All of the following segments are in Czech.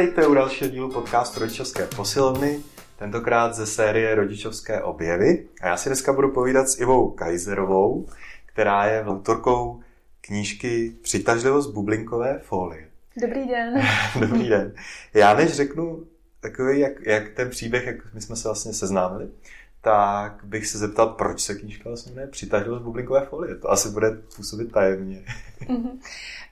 Vítejte u dalšího dílu podcastu Rodičovské posilovny, tentokrát ze série Rodičovské objevy. A já si dneska budu povídat s Ivou Kajzerovou, která je autorkou knížky Přitažlivost bublinkové folie. Dobrý den. Dobrý den. Já než řeknu takový, jak, jak ten příběh, jak my jsme se vlastně seznámili, tak bych se zeptal, proč se knížka vlastně jmenuje Přitažlivost bublinkové folie. To asi bude působit tajemně.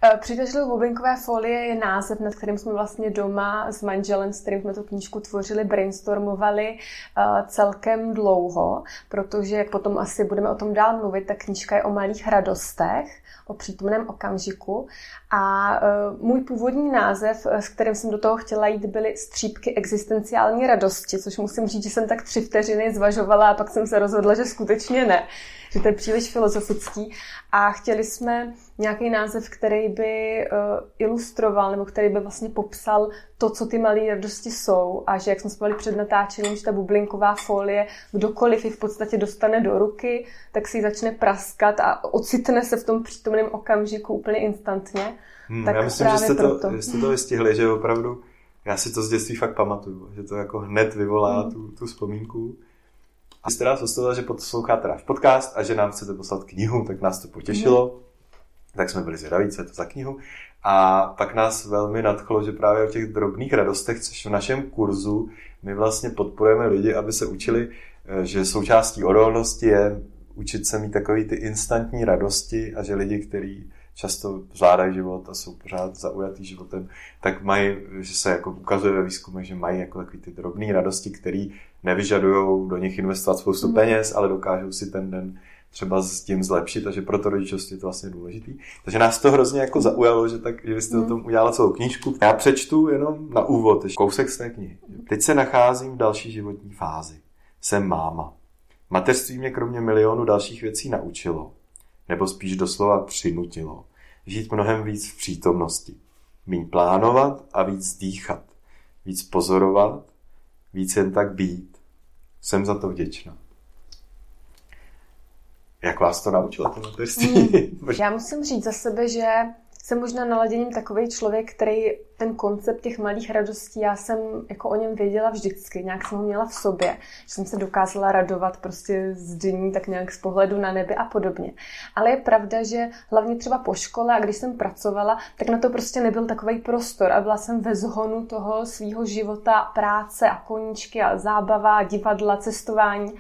Mm-hmm. Přitažlivost bublinkové folie je název, nad kterým jsme vlastně doma s manželem, s kterým jsme tu knížku tvořili, brainstormovali uh, celkem dlouho, protože jak potom asi budeme o tom dál mluvit, ta knížka je o malých radostech, o přítomném okamžiku. A uh, můj původní název, s kterým jsem do toho chtěla jít, byly střípky existenciální radosti, což musím říct, že jsem tak tři vteřiny zvažovala a pak jsem se rozhodla, že skutečně ne že to je příliš filozofický. A chtěli jsme nějaký název, který by uh, ilustroval nebo který by vlastně popsal to, co ty malé radosti jsou. A že, jak jsme spali před natáčením, že ta bublinková folie, kdokoliv ji v podstatě dostane do ruky, tak si ji začne praskat a ocitne se v tom přítomném okamžiku úplně instantně. Hmm, tak já myslím, že jste to, že jste to vystihli, že opravdu já si to z dětství fakt pamatuju, že to jako hned vyvolá hmm. tu, tu vzpomínku. A jste nás oslovila, že posloucháte náš podcast a že nám chcete poslat knihu, tak nás to potěšilo. Mm. Tak jsme byli zvědaví, co je to za knihu. A pak nás velmi nadchlo, že právě o těch drobných radostech, což v našem kurzu my vlastně podporujeme lidi, aby se učili, eh, že součástí odolnosti je učit se mít takový ty instantní radosti a že lidi, kteří často zvládají život a jsou pořád zaujatý životem, tak mají, že se jako ukazuje ve výzkumu, že mají jako takový ty drobné radosti, které nevyžadují do nich investovat spoustu mm. peněz, ale dokážou si ten den třeba s tím zlepšit a že proto rodičovství je to vlastně důležitý. Takže nás to hrozně jako zaujalo, že, tak, že vy jste mm. o tom udělala celou knížku. Já přečtu jenom na úvod kousek z té knihy. Teď se nacházím v další životní fázi. Jsem máma. Mateřství mě kromě milionu dalších věcí naučilo, nebo spíš doslova přinutilo, žít mnohem víc v přítomnosti. Míň plánovat a víc dýchat. Víc pozorovat, víc jen tak být. Jsem za to vděčná. Jak vás to naučilo to mateřství? Hmm. Já musím říct za sebe, že jsem možná naladěním takový člověk, který ten koncept těch malých radostí, já jsem jako o něm věděla vždycky, nějak jsem ho měla v sobě, že jsem se dokázala radovat prostě z dní, tak nějak z pohledu na nebe a podobně. Ale je pravda, že hlavně třeba po škole a když jsem pracovala, tak na to prostě nebyl takový prostor a byla jsem ve zhonu toho svého života, práce a koníčky a zábava, divadla, cestování.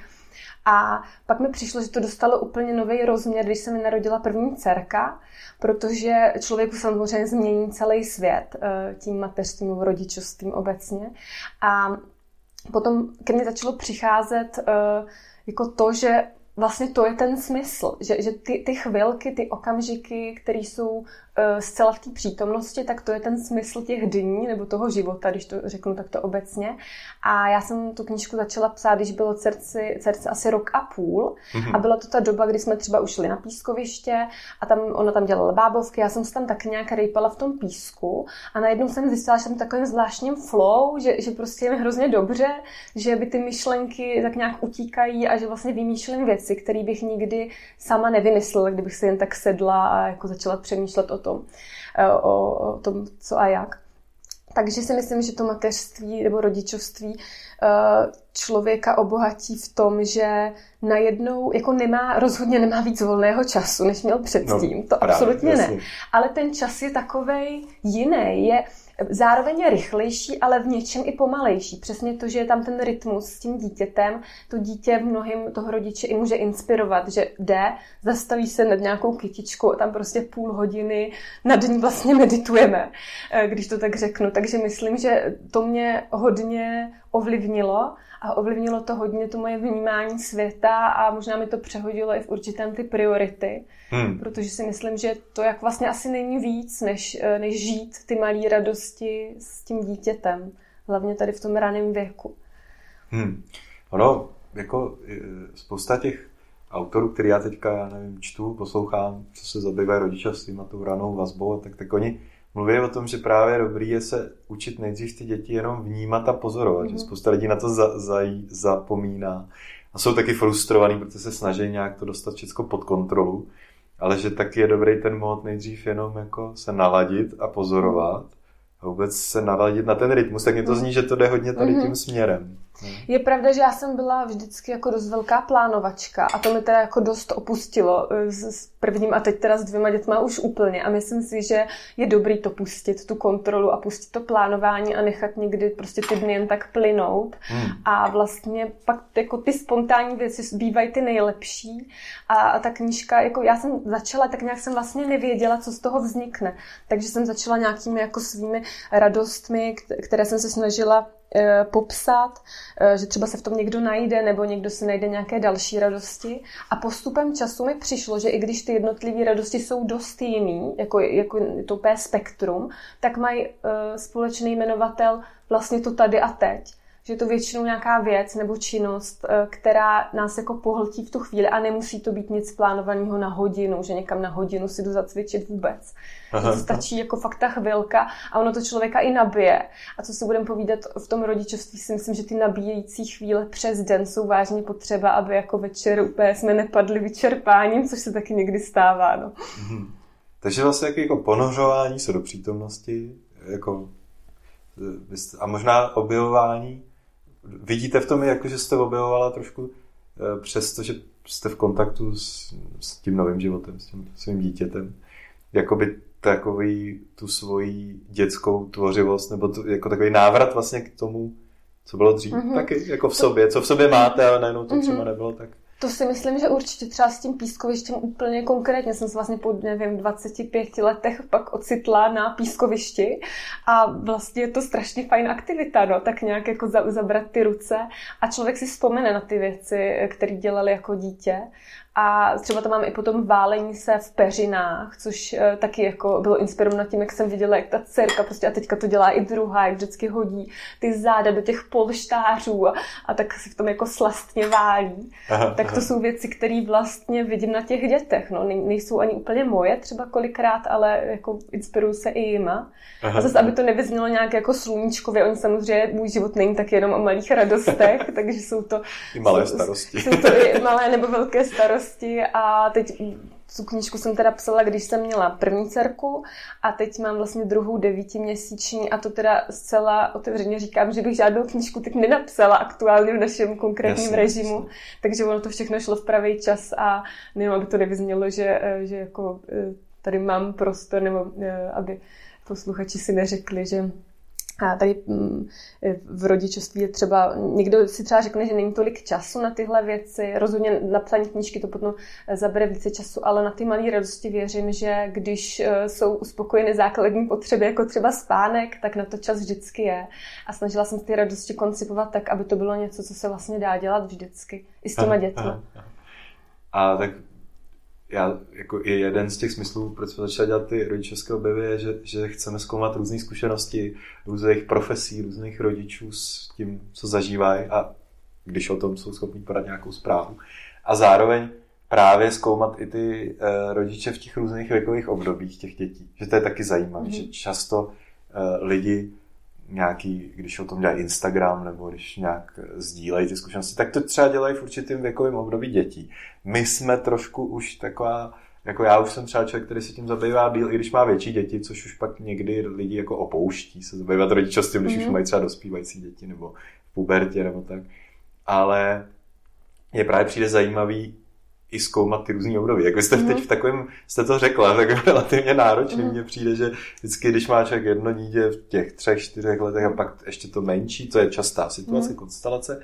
A pak mi přišlo, že to dostalo úplně nový rozměr, když se mi narodila první dcerka, protože člověku samozřejmě změní celý svět eh, tím mateřstvím, rodičovstvím obecně. A potom ke mně začalo přicházet eh, jako to, že vlastně to je ten smysl, že, že ty, ty chvilky, ty okamžiky, které jsou Eh, zcela v té přítomnosti, tak to je ten smysl těch dní nebo toho života, když to řeknu takto obecně. A já jsem tu knížku začala psát, když bylo dcerci, dcerci asi rok a půl. Mm-hmm. A byla to ta doba, kdy jsme třeba ušli na pískoviště a tam ona tam dělala bábovky, já jsem se tam tak nějak rejpala v tom písku a najednou jsem zjistila, že jsem takovým zvláštním flow, že, že prostě je mi hrozně dobře, že by ty myšlenky tak nějak utíkají a že vlastně vymýšlím věci, které bych nikdy sama nevymyslela, kdybych se jen tak sedla a jako začala přemýšlet o tom, eh, o, o tom, co a jak. Takže si myslím, že to mateřství nebo rodičovství eh, člověka obohatí v tom, že najednou jako nemá, rozhodně nemá víc volného času, než měl předtím. No, to právě, absolutně jasný. ne. Ale ten čas je takovej jiný. Je, zároveň je rychlejší, ale v něčem i pomalejší. Přesně to, že je tam ten rytmus s tím dítětem, to dítě v mnohým toho rodiče i může inspirovat, že jde, zastaví se nad nějakou kytičkou a tam prostě půl hodiny nad ní vlastně meditujeme, eh, když to tak řeknu. Takže myslím, že to mě hodně ovlivnilo a ovlivnilo to hodně to moje vnímání světa a možná mi to přehodilo i v určitém ty priority, hmm. protože si myslím, že to jak vlastně asi není víc, než, eh, než žít ty malé radosti s tím dítětem, hlavně tady v tom raném věku. Hmm. Ono, jako eh, spousta těch autorů, který já teďka, já nevím, čtu, poslouchám, co se zabývají rodičovstvím a tou ranou vazbou, tak, tak oni mluví o tom, že právě dobrý je se učit nejdřív ty děti jenom vnímat a pozorovat, mm-hmm. že mhm. spousta lidí na to za, za, zapomíná a jsou taky frustrovaní, protože se snaží nějak to dostat všechno pod kontrolu, ale že taky je dobrý ten mod nejdřív jenom jako se naladit a pozorovat vůbec se naladit na ten rytmus, tak mě to zní, že to jde hodně tady mm-hmm. tím směrem. Je pravda, že já jsem byla vždycky jako dost velká plánovačka a to mi teda jako dost opustilo eh, s prvním a teď teda s dvěma dětma už úplně. A myslím si, že je dobrý to pustit, tu kontrolu a pustit to plánování a nechat někdy prostě ty dny jen tak plynout. Hmm. a vlastně pak jako ty spontánní věci bývají ty nejlepší. A, a ta knížka, jako já jsem začala, tak nějak jsem vlastně nevěděla, co z toho vznikne, takže jsem začala nějakými jako svými radostmi, které jsem se snažila popsat, eh, že třeba se v tom někdo najde nebo někdo si najde nějaké další radosti. A postupem času mi přišlo, že i když ty jednotlivé radosti jsou dost jiný, jako, jako to úplně spektrum, tak mají uh, společný jmenovatel vlastně to tady a teď že je to většinou nějaká věc nebo činnost, eh, která nás jako pohltí v tu chvíli a nemusí to být nic plánovaného na hodinu, že někam na hodinu si jdu zacvičit vůbec. Aha. To stačí jako fakt ta chvilka a ono to člověka i nabije. A co si budeme povídat v tom rodičovství, si myslím, že ty nabíjející chvíle přes den jsou vážně potřeba, aby jako večer úplně jsme nepadli vyčerpáním, což se taky někdy stává. No. Mhm. Takže vlastně jako ponořování se do přítomnosti, jako a možná objevování vidíte v tom, jako že jste objevovala trošku eh, přesto, že jste v kontaktu s, s tím novým životem, s tím svým dítětem, jakoby takový tu svoji dětskou tvořivost, nebo tu, jako takový návrat vlastně k tomu, co bylo dřív, mm-hmm. taky jako v sobě, co v sobě máte, ale najednou to mm-hmm. třeba nebylo tak. To si myslím, že určitě třeba s tím pískovištěm úplně konkrétně. Jsem se vlastně po, nevím, 25 letech pak ocitla na pískovišti a vlastně je to strašně fajn aktivita, no, tak nějak jako zabrat ty ruce a člověk si vzpomene na ty věci, které dělali jako dítě a třeba tam mám i potom válení se v peřinách, což uh, taky jako bylo inspirováno tím, jak jsem viděla, jak ta dcerka prostě a teďka to dělá i druhá, jak vždycky hodí ty záda do těch polštářů a, a tak si v tom jako slastně válí. Aha, tak to aha. jsou věci, které vlastně vidím na těch dětech. No. nejsou ani úplně moje třeba kolikrát, ale jako inspiruju se i jima. Aha, a zase, aby to nevyznělo nějak jako sluníčkově, oni samozřejmě, můj život není tak jenom o malých radostech, takže jsou to... I malé starosti. Jsou to i malé nebo velké starosti a teď tu knížku jsem teda psala, když jsem měla první dcerku a teď mám vlastně druhou devítiměsíční a to teda zcela otevřeně říkám, že bych žádnou knížku teď nenapsala aktuálně v našem konkrétním jasně, režimu, jasně. takže ono to všechno šlo v pravý čas a nevím, aby to nevyznělo, že, že jako eh, tady mám prostor, nebo eh, aby posluchači si neřekli, že a tady mm, v rodičovství je třeba, někdo si třeba řekne, že není tolik času na tyhle věci, rozhodně na psaní knížky to potom zabere více času, ale na ty malé radosti věřím, že když e, jsou uspokojeny základní potřeby, jako třeba spánek, tak na to čas vždycky je. A snažila jsem ty radosti koncipovat tak, aby to bylo něco, co se vlastně dá dělat vždycky, i s těma dětmi. A tak já, jako je jeden z těch smyslů, proč jsme začali dělat ty rodičovské objevy, je, že, že chceme zkoumat různé zkušenosti různých profesí, různých rodičů s tím, co zažívají a když o tom jsou schopni podat nějakou zprávu. A zároveň právě zkoumat i ty uh, rodiče v těch různých věkových obdobích těch dětí. Že to je taky zajímavé, mm-hmm. že často uh, lidi nějaký, když o tom dělají Instagram nebo když nějak sdílejí ty zkušenosti, tak to třeba dělají v určitým věkovém období dětí. My jsme trošku už taková, jako já už jsem třeba člověk, který se tím zabývá díl, i když má větší děti, což už pak někdy lidi jako opouští se zabývat rodičovstvím, když mm-hmm. už mhm. mají třeba dospívající děti nebo v pubertě nebo tak. Ale je právě přijde zajímavý i zkoumat ty různé období. Jak jste mm. teď v takovém, jste to řekla, tak relativně náročný mm. mně přijde, že vždycky, když má člověk jedno dítě v těch třech, čtyřech letech a pak ještě to menší, to je častá situace, mm. konstelace,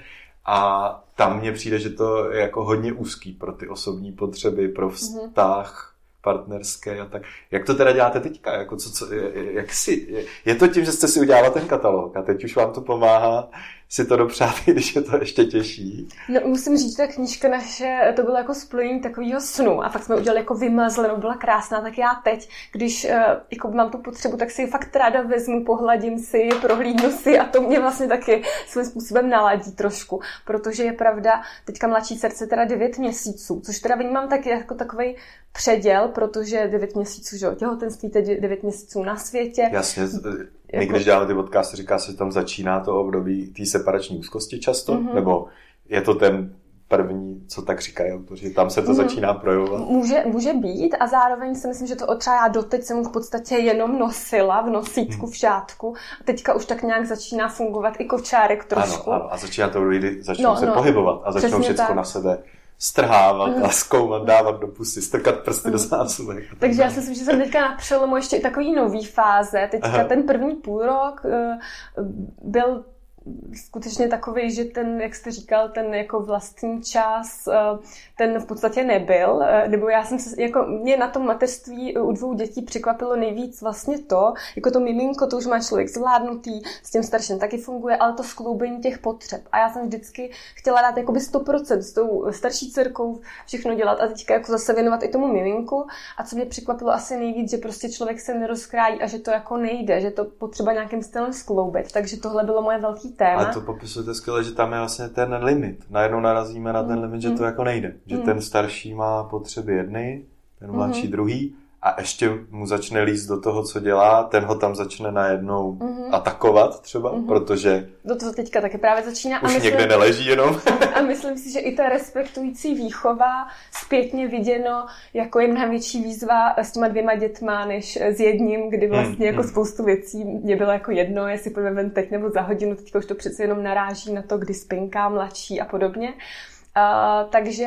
a tam mně přijde, že to je jako hodně úzký pro ty osobní potřeby, pro mhm. vztah, partnerské a tak. Jak to teda děláte teďka? Jako co, co, jak si, je, je to tím, že jste si udělala ten katalog a teď už vám to pomáhá si to dopřát, když je to ještě těžší. No, musím říct, že ta knížka naše, to bylo jako splnění takového snu a fakt jsme udělali jako vymazlenou, byla krásná, tak já teď, když uh, jako mám tu potřebu, tak si ji fakt ráda vezmu, pohladím si, prohlídnu si a to mě vlastně taky svým způsobem naladí trošku, protože je pravda, teďka mladší srdce teda 9 měsíců, což teda vnímám taky jako takový předěl, protože 9 měsíců, že těhotenství, teď 9 měsíců na světě. Jasně, my jako... když děláme ty podcasty, říká se, že tam začíná to období té separační úzkosti často, mm-hmm. nebo je to ten první, co tak říkají autoři. Tam se to mm. začíná projevovat. Může, může být a zároveň si myslím, že to třeba já doteď jsem v podstatě jenom nosila v nosítku, mm. v šátku a teďka už tak nějak začíná fungovat i kočárek trošku. Ano, ano. a začíná to lidi začnou no, se no, pohybovat a začnou všechno na sebe strhávat a zkoumat, dávat do pusy, strkat prsty do zásuvek. Takže já si myslím, že jsem teďka na přelomu ještě i takový nový fáze. Teďka Aha. ten první půl rok uh, byl skutečně takový, že ten, jak jste říkal, ten jako vlastní čas, eh, ten v podstatě nebyl, eh, nebo já jsem se, jako mě na tom mateřství u dvou dětí překvapilo nejvíc vlastně to, jako to miminko, to už má člověk zvládnutý, s tím starším taky funguje, ale to skloubení těch potřeb. A já jsem vždycky chtěla dát jakoby 100% s tou starší dcerkou všechno dělat a teďka jako zase věnovat i tomu miminku. A co mě překvapilo asi nejvíc, že prostě člověk se nerozkrájí a že to jako nejde, že to potřeba nějakým stylem skloubit. Takže tohle bylo moje velký téma. A to popisujete skvěle, že tam je vlastně ten limit. Najednou narazíme na ten limit, že to mm. jako nejde. Že mm. ten starší má potřeby jedny, ten mladší mm-hmm. druhý a ještě mu začne líst do toho, co dělá, ten ho tam začne najednou mm-hmm. atakovat třeba, mm-hmm. protože... Do toho teďka taky právě začíná. Už a myslím, někde neleží jenom. a myslím si, že i ta respektující výchova zpětně viděno jako je mnohem větší výzva s těma dvěma dětma, než s jedním, kdy vlastně mm, jako mm. spoustu věcí mě bylo jako jedno, jestli půjdeme ven teď nebo za hodinu, teďka už to přece jenom naráží na to, kdy spinká mladší a podobně. Uh, takže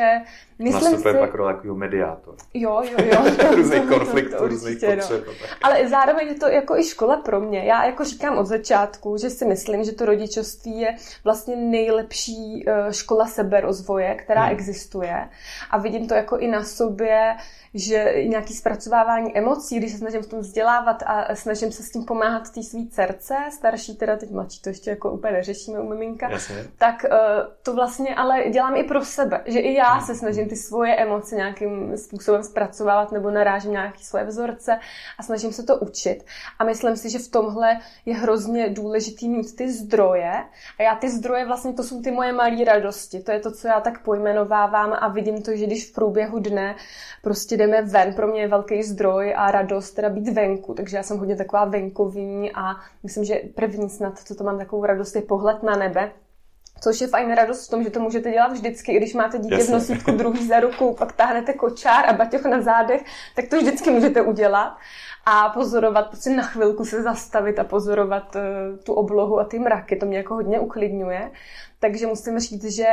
myslím Nastupuje si... pak role jako mediátor. Jo, jo, jo. různých konfliktů, různých no. potřeb. No. Ale zároveň je to jako i škola pro mě. Já jako říkám od začátku, že si myslím, že to rodičovství je vlastně nejlepší uh, škola seberozvoje, která hmm. existuje. A vidím to jako i na sobě, že nějaký zpracovávání emocí, když se snažím v tom vzdělávat a snažím se s tím pomáhat té své dcerce, starší teda teď mladší, to ještě jako úplně neřešíme u miminka, Jasně. tak uh, to vlastně ale dělám i pro sebe, že i já se snažím ty svoje emoce nějakým způsobem zpracovávat nebo narážím nějaké svoje vzorce a snažím se to učit. A myslím si, že v tomhle je hrozně důležitý mít ty zdroje. A já ty zdroje vlastně, to jsou ty moje malé radosti. To je to, co já tak pojmenovávám a vidím to, že když v průběhu dne prostě jdeme ven, pro mě je velký zdroj a radost teda být venku. Takže já jsem hodně taková venkovní a myslím, že první snad, co to mám takovou radost, je pohled na nebe Což je fajn radost v tom, že to můžete dělat vždycky, i když máte dítě Jasně. v nosítku druhý za ruku, pak táhnete kočár a baťoch na zádech, tak to vždycky můžete udělat. A pozorovat, prostě na chvilku se zastavit a pozorovat uh, tu oblohu a ty mraky, to mě jako hodně uklidňuje. Takže musím říct, že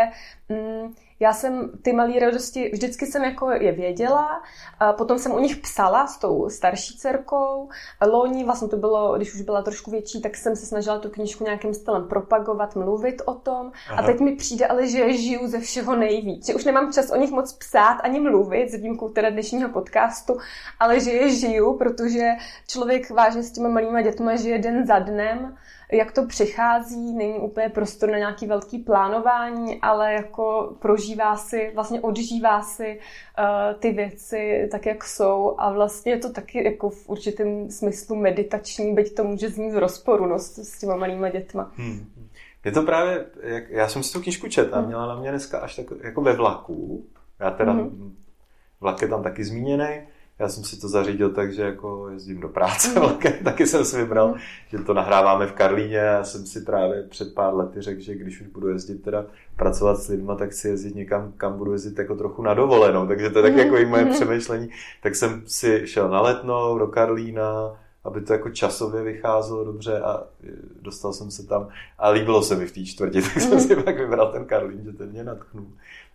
mm, já jsem ty malé radosti, vždycky jsem jako je věděla, a potom jsem u nich psala s tou starší dcerkou. Loni, vlastně to bylo, když už byla trošku větší, tak jsem se snažila tu knížku nějakým stylem propagovat, mluvit o tom. Aha. A teď mi přijde ale, že žiju ze všeho nejvíc. Že už nemám čas o nich moc psát ani mluvit, s výjimkou teda dnešního podcastu, ale že je žiju, protože člověk vážně s těma malýma dětma žije den za dnem jak to přichází, není úplně prostor na nějaký velký plánování, ale jako prožívá si, vlastně odžívá si uh, ty věci tak, jak jsou a vlastně je to taky jako v určitém smyslu meditační, byť to může znít v rozporu no, s, s těma malýma dětma. Hmm. Je to právě, jak, já jsem si tu knižku četla, hmm. měla na mě dneska až tak jako ve vlaku, já teda, hmm. vlak je tam taky zmíněný, já jsem si to zařídil tak, že jako jezdím do práce mm. vlakem, taky jsem si vybral, mm. že to nahráváme v Karlíně a já jsem si právě před pár lety řekl, že když už budu jezdit teda pracovat s lidmi, tak si jezdit někam, kam budu jezdit jako trochu na dovolenou, takže to je tak mm. jako i moje mm. přemýšlení. Tak jsem si šel na letnou do Karlína, aby to jako časově vycházelo dobře a dostal jsem se tam a líbilo se mi v té čtvrti, tak jsem si pak vybral ten Karlín, že ten mě natchnul.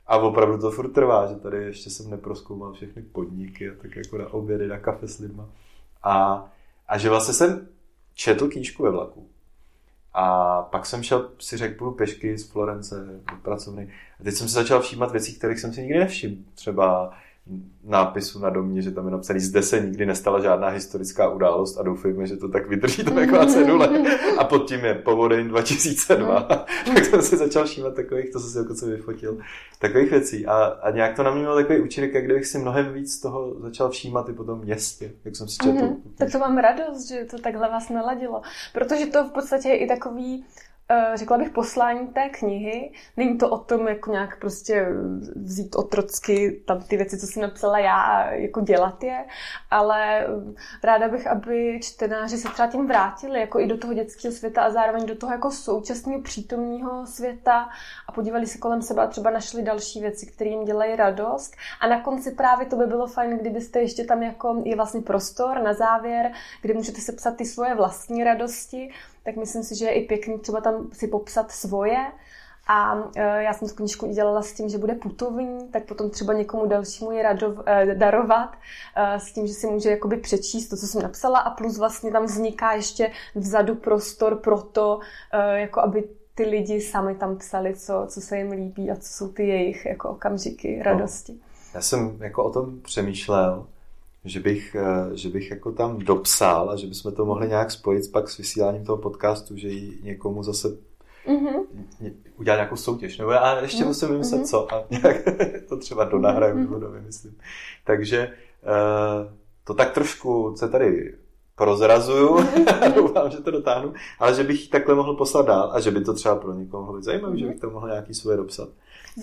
A opravdu to furt trvá, že tady ještě jsem neproskoumal všechny podniky a tak jako na obědy, na kafe s lidma. A, a že vlastně jsem četl knížku ve vlaku. A pak jsem šel, si řekl, půjdu pešky z Florence do pracovny. A teď jsem se začal všímat věcí, kterých jsem si nikdy nevšiml. Třeba nápisu na domě, že tam je napsaný, zde se nikdy nestala žádná historická událost a doufejme, že to tak vydrží to taková cedule. A pod tím je povodeň 2002. tak jsem se začal všímat takových, to jsem si jako co vyfotil, takových věcí. A, a nějak to na mě mělo takový účinek, jak kdybych si mnohem víc toho začal všímat i po tom městě, jak jsem si četl. Mm-hmm. Tak to mám radost, že to takhle vás naladilo. Protože to v podstatě je i takový řekla bych, poslání té knihy. Není to o tom, jako nějak prostě vzít otrocky tam ty věci, co jsem napsala já a jako dělat je, ale eh, ráda bych, aby čtenáři se třeba tím vrátili jako i do toho dětského světa a zároveň do toho jako současného přítomního světa a podívali se kolem sebe a třeba našli další věci, které jim dělají radost. A na konci právě to by bylo fajn, kdybyste ještě tam jako je vlastně prostor na závěr, kde můžete sepsat ty svoje vlastní radosti tak myslím si, že je i pěkný třeba tam si popsat svoje. A e, já jsem tu knižku dělala s tím, že bude putovní, tak potom třeba někomu dalšímu je radov, e, darovat e, s tím, že si může jakoby přečíst to, co jsem napsala a plus vlastně tam vzniká ještě vzadu prostor pro to, jako aby ty lidi sami tam psali, co, co se jim líbí a co jsou ty jejich jako okamžiky no. radosti. No. Já jsem jako o tom přemýšlel, že bych, eh, že bych jako tam dopsal a že bychom to mohli nějak spojit pak s vysíláním toho podcastu, že ji někomu zase mm-hmm. udělat nějakou soutěž. Nebo já ještě mm-hmm. musím vymyslet mm-hmm. co a nějak to třeba donahraju mm-hmm. nebo vymyslím. Takže uh, to tak trošku se tady prozrazuju, mm-hmm. doufám, že to dotáhnu, ale že bych takhle mohl poslat dál a že by to třeba pro někoho mohlo být zajímavé, mm-hmm. že bych to mohl nějaký svoje dopsat.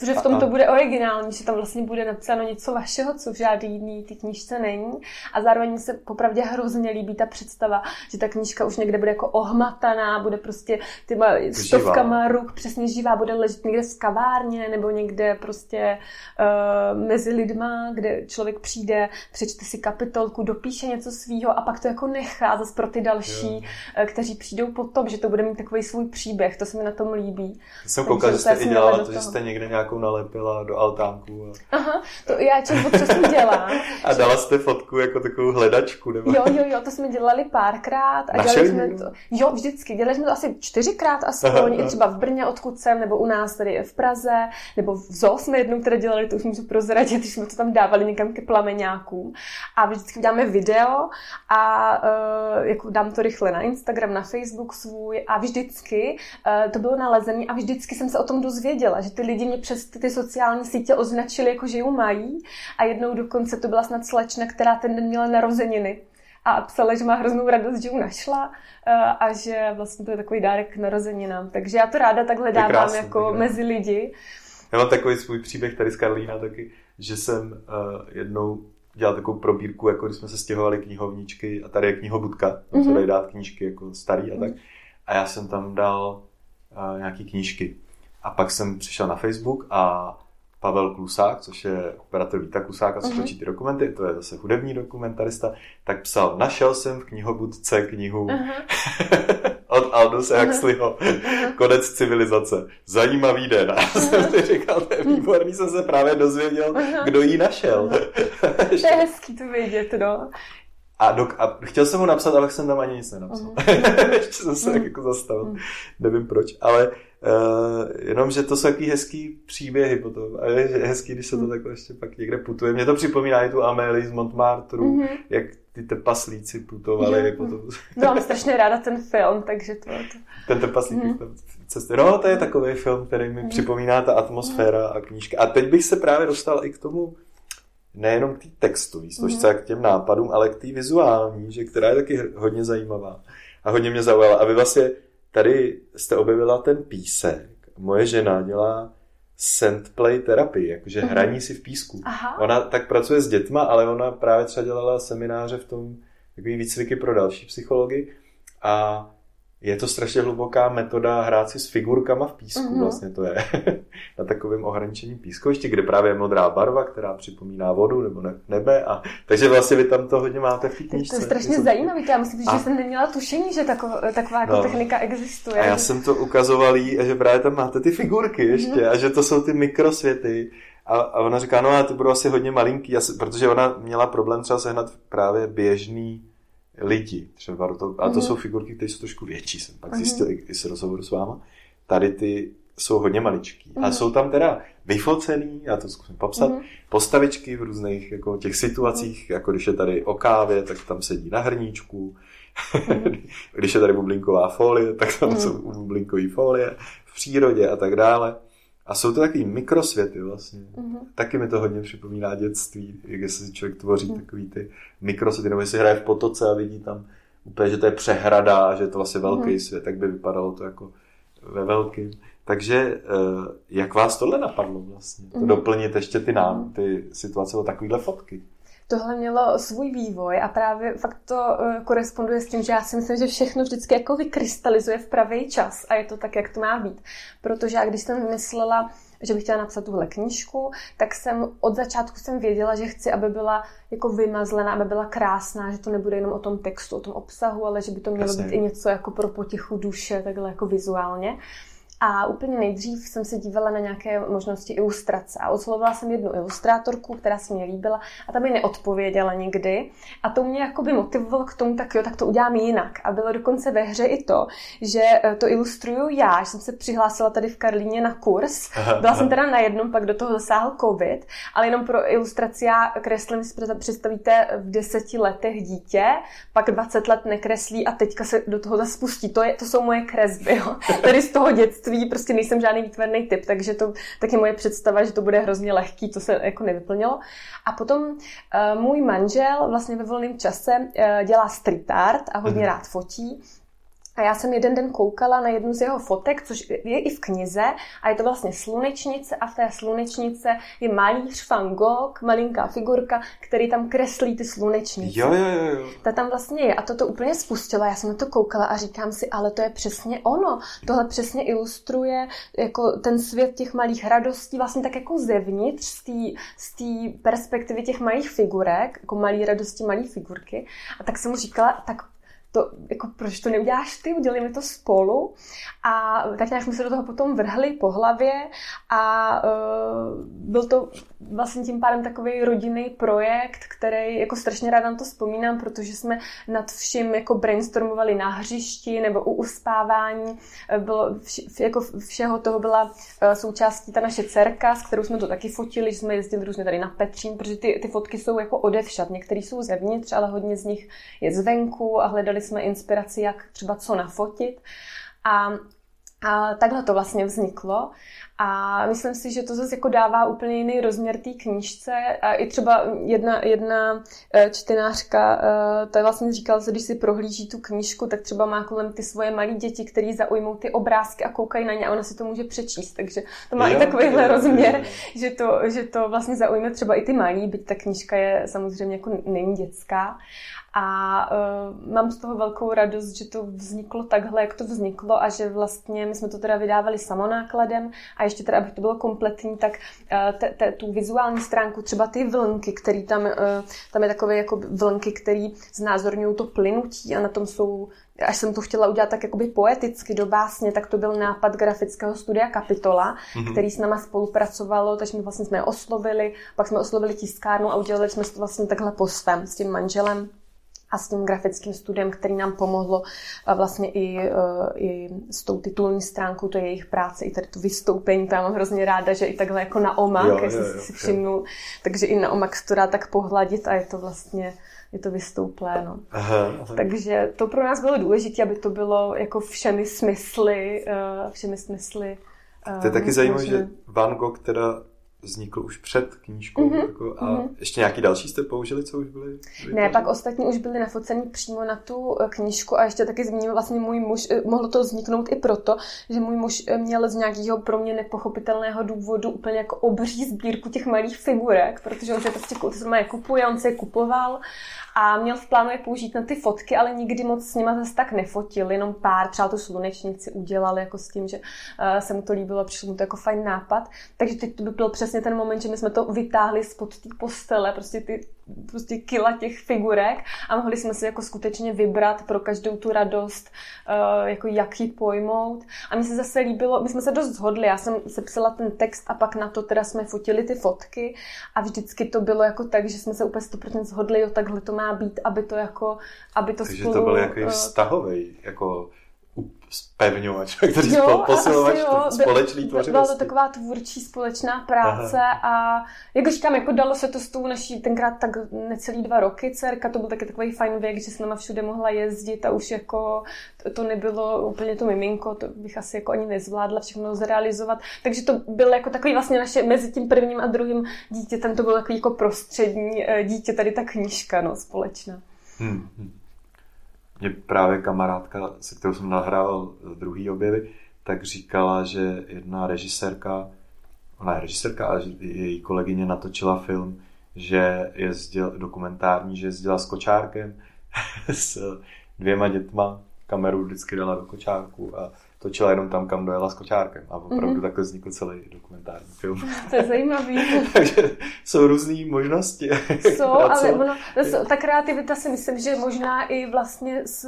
Protože v tom to bude originální, že tam vlastně bude napsáno něco vašeho, co v žádný jiný ty knížce není. A zároveň se popravdě hrozně líbí ta představa, že ta knížka už někde bude jako ohmataná, bude prostě těma stovkama ruk přesně živá, bude ležet někde v kavárně nebo někde prostě uh, mezi lidma, kde člověk přijde, přečte si kapitolku, dopíše něco svýho a pak to jako nechá zase pro ty další, jo. Eh, kteří přijdou potom, že to bude mít takový svůj příběh. To se mi na tom líbí. Jsem koukal, že jste i dělala to, že jste někde nějakou nalepila do altánku. A... Aha, to já čem přesně dělám. a dala jste fotku jako takovou hledačku, nebo? Jo, jo, jo, to jsme dělali párkrát. A dělali jsme to, jo, vždycky. Dělali jsme to asi čtyřikrát aspoň, aha, i třeba v Brně, odkud jsem, nebo u nás tady v Praze, nebo v ZO jsme jednou které dělali, to už můžu prozradit, když jsme to tam dávali někam ke plameňákům. A vždycky dáme video a uh, jako dám to rychle na Instagram, na Facebook svůj a vždycky uh, to bylo nalezené a vždycky jsem se o tom dozvěděla, že ty lidi mě přes ty, ty sociální sítě označili, jako že ji mají. A jednou dokonce to byla snad slečna, která ten den měla narozeniny a psala, že má hroznou radost, že ji našla eh, a že vlastně to je takový dárek k narozeninám. Takže já to ráda takhle dávám krásný, jako mezi lidi. Já mám takový svůj příběh tady z Karlína taky, že jsem uh, jednou dělal takovou probírku, jako když jsme se stěhovali knihovničky a tady je knihobudka, tam mm-hmm. se mhm. dají dát knížky jako starý a tak. A já jsem tam dal uh, nějaký knížky. A pak jsem přišel na Facebook a Pavel Klusák, což je operator Víta Klusáka, co uh-huh. točí ty dokumenty, to je zase hudební dokumentarista, tak psal, našel jsem v knihobudce knihu uh-huh. od Aldous Huxleyho, uh-huh. Konec civilizace. Zajímavý den. A já jsem si říkal, to je výborný, jsem se právě dozvěděl, uh-huh. kdo ji našel. to je hezký to vidět, no. A, dok- a chtěl jsem mu napsat, ale jsem tam ani nic nenapsal. Uh-huh. Ještě jsem se uh-huh. jako zastavil. Uh-huh. Nevím proč, ale Uh, jenom, že to jsou takový hezký příběhy potom. A je hezký, když se to takhle ještě pak někde putuje. Mě to připomíná i tu Amélie z Montmartru, mm-hmm. jak ty trpaslíci putovali. Mm-hmm. Potom. No, mám strašně ráda ten film, takže to... to... Ten trpaslík mm-hmm. cesty. No, to je takový film, který mi mm-hmm. připomíná ta atmosféra mm-hmm. a knížka. A teď bych se právě dostal i k tomu, nejenom k té textové složce mm-hmm. k těm nápadům, ale k té vizuální, že která je taky hodně zajímavá. A hodně mě zaujala. A vy vlastně tady jste objevila ten písek. Moje žena dělá sand play terapii, jakože mm-hmm. hraní si v písku. Aha. Ona tak pracuje s dětma, ale ona právě třeba dělala semináře v tom, takový výcviky pro další psychologi a je to strašně hluboká metoda hrát si s figurkama v písku, mm-hmm. vlastně to je na takovém ohraničení pískovišti, kde právě je modrá barva, která připomíná vodu nebo nebe. A, takže vlastně vy tam to hodně máte v. To je strašně zajímavé, já myslím, a... že jsem neměla tušení, že taková, taková no. technika existuje. A já jsem to ukazoval jí, že právě tam máte ty figurky ještě mm-hmm. a že to jsou ty mikrosvěty. A, a ona říká, no a ty budou asi hodně malinký, asi, protože ona měla problém třeba sehnat právě běžný lidi třeba. To, a to mm-hmm. jsou figurky, které jsou trošku větší, jsem pak mm-hmm. zjistil i z rozhovoru s váma. Tady ty jsou hodně maličký. Mm-hmm. A mhm. jsou tam teda vyfocený, já to zkusím popsat, mm-hmm. postavičky v různých jako těch situacích, mm-hmm. jako když je tady o kávě, tak tam sedí na hrníčku. Mm-hmm. když je tady bublinková folie, tak tam mm-hmm. jsou bublinkové folie v přírodě a tak dále. A jsou to takový mikrosvěty vlastně. Mm-hmm. Taky mi to hodně připomíná dětství, jak si člověk tvoří mm-hmm. takový ty mikrosvěty, nebo jestli hraje v potoce a vidí tam úplně, že to je přehrada že je to vlastně velký mm-hmm. svět, tak by vypadalo to jako ve velkým. Takže eh, jak vás tohle napadlo vlastně? To mm. doplnit ještě ty, nám, mhm. ty situace o takovýhle fotky? Tohle mělo svůj vývoj a právě fakt to uh, koresponduje s tím, že já si myslím, že všechno vždycky jako vykrystalizuje v pravý čas a je to tak, jak to má být. Protože já když jsem vymyslela, že bych chtěla napsat tuhle knížku, tak jsem od začátku jsem věděla, že chci, aby byla jako vymazlená, aby byla krásná, že to nebude jenom o tom textu, o tom obsahu, ale že by to mělo Jasně. být i něco jako pro potichu duše, takhle jako vizuálně. A úplně nejdřív jsem se dívala na nějaké možnosti ilustrace a oslovila jsem jednu ilustrátorku, která se mi líbila a ta mi neodpověděla nikdy. A to mě jakoby motivovalo k tomu, tak jo, tak to udělám jinak. A bylo dokonce ve hře i to, že eh, to ilustruju já, že jsem se přihlásila tady v Karlíně na kurz. Byla jsem teda na jednom, pak do toho zasáhl covid, ale jenom pro ilustraci já kreslím, si představíte v deseti letech dítě, pak 20 let nekreslí a teďka se do toho zase spustí. To, je, to jsou moje kresby, jo. Tady z toho dětství dětství prostě nejsem žádný výtvarný typ, takže to taky moje představa, že to bude hrozně lehký, to se jako nevyplnilo. A potom uh, můj manžel vlastně ve volném čase uh, dělá street art a hodně mm. rád fotí. A já jsem jeden den koukala na jednu z jeho fotek, což je i v knize, a je to vlastně slunečnice a v té slunečnice je malíř Van Gogh, malinká figurka, který tam kreslí ty slunečnice. Jo, jo, jo. Ta tam vlastně je a to to úplně spustilo. Já jsem na to koukala a říkám si, ale to je přesně ono. Tohle přesně ilustruje jako ten svět těch malých radostí, vlastně tak jako zevnitř, z té perspektivy těch malých figurek, jako malý radosti, malé figurky. A tak jsem mu říkala, tak to, jako, proč to neuděláš ty, udělíme to spolu. A tak nějak jsme se do toho potom vrhli po hlavě a uh, byl to vlastně tím pádem takový rodinný projekt, který jako strašně ráda na to vzpomínám, protože jsme nad vším jako brainstormovali na hřišti nebo u uspávání. Eh, bylo vš, jako všeho toho byla uh, součástí ta naše dcerka, s kterou jsme to taky fotili, že jsme jezdili různě tady na Petřín, protože ty, ty fotky jsou jako odevšat. Některé jsou zevnitř, ale hodně z nich je zvenku a hledali jsme inspiraci, jak třeba co nafotit. A a takhle to vlastně vzniklo. A myslím si, že to zase jako dává úplně jiný rozměr té knížce. A i třeba jedna, jedna e, čtenářka, e, to je vlastně říkala, že když si prohlíží tu knížku, tak třeba má kolem ty svoje malé děti, které zaujmou ty obrázky a koukají na ně a ona si to může přečíst. Takže to má jo, i takovýhle jo, rozměr, jo. Že, to, že to vlastně zaujme třeba i ty malí, byť ta knížka je samozřejmě jako není dětská. A uh, mám z toho velkou radost, že to vzniklo takhle, jak to vzniklo a že vlastně my jsme to teda vydávali samonákladem a ještě teda, aby to bylo kompletní, tak uh, te, te, tu vizuální stránku, třeba ty vlnky, který tam, uh, tam je takové jako vlnky, který znázorňují to plynutí a na tom jsou až jsem to chtěla udělat tak jakoby poeticky do básně, tak to byl nápad grafického studia Kapitola, mm-hmm. který s náma spolupracovalo, takže my vlastně jsme je oslovili, pak jsme oslovili tiskárnu a udělali jsme to vlastně takhle po svém s tím manželem a s tím grafickým studiem, který nám pomohlo vlastně i, e, i s tou titulní stránkou, to je jejich práce, i tady to vystoupení, to já mám hrozně ráda, že i takhle jako na omak, jestli jo, si všimnul, takže i na omak se to dá tak pohladit a je to vlastně je to vystouplé, no. Aha, aha. Takže to pro nás bylo důležité, aby to bylo jako všemi smysly, uh, všemi smysly. To je taky zajímavé, že Van Gogh teda vznikl už před knížkou. Mm-hmm. Jako, a mm-hmm. ještě nějaký další jste použili, co už byly? Ne, pak ostatní už byly nafocení přímo na tu eh, knížku a ještě taky zmíním vlastně můj muž, eh, mohlo to vzniknout i proto, že můj muž eh, měl z nějakého pro mě nepochopitelného důvodu úplně jako obří sbírku těch malých figurek, protože on se prostě kupuje, on se je kupoval a měl v plánu je použít na ty fotky, ale nikdy moc s nima zase tak nefotil, jenom pár, třeba tu slunečnici udělal jako s tím, že uh, se mu to líbilo, přišlo mu to jako fajn nápad. Takže teď to by byl přesně ten moment, že my jsme to vytáhli spod té postele, prostě ty prostě kila těch figurek a mohli jsme si jako skutečně vybrat pro každou tu radost, uh, jako jak ji pojmout. A mi se zase líbilo, my jsme se dost zhodli, já jsem sepsala ten text a pak na to teda jsme fotili ty fotky a vždycky to bylo jako tak, že jsme se úplně 100% zhodli, jo, takhle to má být, aby to jako, aby to Takže spolu... to byl jako uh, vztahový, jako spevňovač, který jo, posilovač jo. společný tvořivosti. Byla to taková tvůrčí společná práce Aha. a jak říkám, jako dalo se to s tou naší tenkrát tak necelý dva roky dcerka, to byl taky takový fajn věk, že s náma všude mohla jezdit a už jako to, to nebylo úplně to miminko, to bych asi jako ani nezvládla všechno zrealizovat. Takže to bylo jako takový vlastně naše, mezi tím prvním a druhým dítětem to bylo takový jako prostřední eh, dítě, tady ta knížka no, společná. Hmm mě právě kamarádka, se kterou jsem nahrál druhý objevy, tak říkala, že jedna režisérka, ona je režisérka, ale její kolegyně natočila film, že jezdil, dokumentární, že jezdila s kočárkem s dvěma dětma, kameru vždycky dala do kočárku a točila jenom tam, kam dojela s kočárkem. A opravdu mm-hmm. takhle vznikl celý dokumentární film. To je zajímavý. Takže jsou různé možnosti. Jsou, ale ono, ta kreativita si myslím, že možná i vlastně z,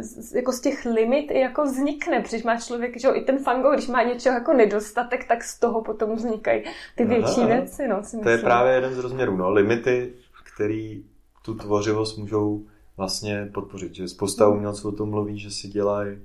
z, jako z těch limit i jako vznikne, protože má člověk, že jo, i ten fango, když má něčeho jako nedostatek, tak z toho potom vznikají ty větší Aha. věci. No, si to je právě jeden z rozměrů. No. Limity, který tu tvořivost můžou vlastně podpořit. Že spousta mhm. umělců o tom mluví, že si dělají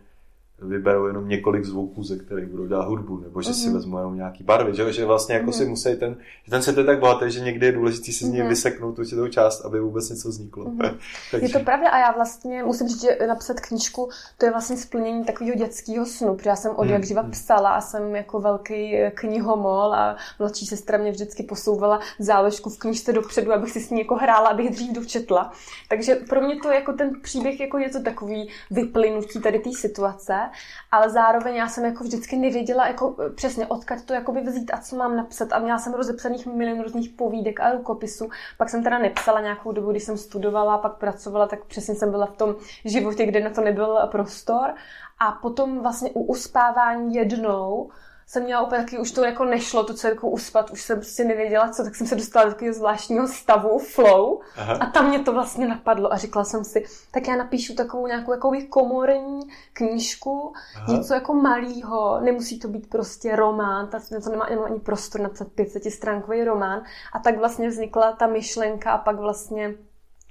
vyberou jenom několik zvuků, ze kterých budou dělat hudbu, nebo že mm-hmm. si mhm. vezmou jenom nějaký barvy, že, že vlastně jako mm-hmm. si musí ten, že ten svět je tak bohatý, že někdy je důležité si z něj mm-hmm. vyseknout určitou část, aby vůbec něco vzniklo. Mm-hmm. Takže... Je to pravda a já vlastně musím říct, že napsat knížku, to je vlastně splnění takového dětského snu, protože já jsem od jak živa mhm. psala a jsem jako velký knihomol a mladší sestra mě vždycky posouvala záležku v knížce dopředu, abych si s ní jako hrála, abych dřív dočetla. Takže pro mě to jako ten příběh jako něco takový vyplynutí tady té situace ale zároveň já jsem jako vždycky nevěděla jako e, přesně odkud to jakoby vzít a co mám napsat a měla jsem rozepsaných milion různých povídek a rukopisů. Pak jsem teda nepsala nějakou dobu, když jsem studovala pak pracovala, tak přesně jsem byla v tom životě, kde na to nebyl prostor. A potom vlastně u uspávání jednou jsem měla úplně taky, už to jako nešlo tu dcerku uspat, už jsem prostě nevěděla co, tak jsem se dostala do takového zvláštního stavu, flow Aha. a tam mě to vlastně napadlo a řekla jsem si, tak já napíšu takovou nějakou jako komorní knížku, Aha. něco jako malýho, nemusí to být prostě román, ta, to nemá, nemá ani prostor napsat 500 stránkový román a tak vlastně vznikla ta myšlenka a pak vlastně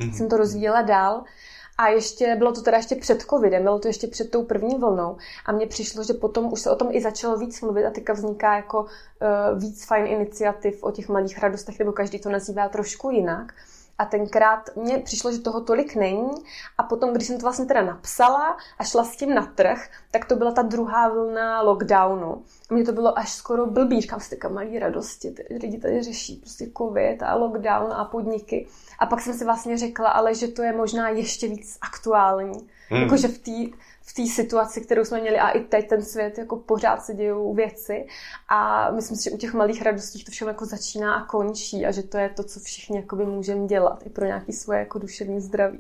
mm-hmm. jsem to rozvíjela dál. A ještě bylo to teda ještě před covidem, bylo to ještě před tou první vlnou. A mně přišlo, že potom už se o tom i začalo víc mluvit a teďka vzniká jako uh, víc fajn iniciativ o těch malých radostech, nebo každý to nazývá trošku jinak. A tenkrát mně přišlo, že toho tolik není. A potom, když jsem to vlastně teda napsala a šla s tím na trh, tak to byla ta druhá vlna lockdownu. A mně to bylo až skoro blbý. Říkám si, malý radosti, ty lidi tady řeší prostě covid a lockdown a podniky. A pak jsem si vlastně řekla, ale že to je možná ještě víc aktuální. Hmm. Jakože v té v té situaci, kterou jsme měli a i teď ten svět, jako pořád se dějou věci a myslím si, že u těch malých radostí to všechno jako začíná a končí a že to je to, co všichni jakoby můžeme dělat i pro nějaké svoje jako duševní zdraví.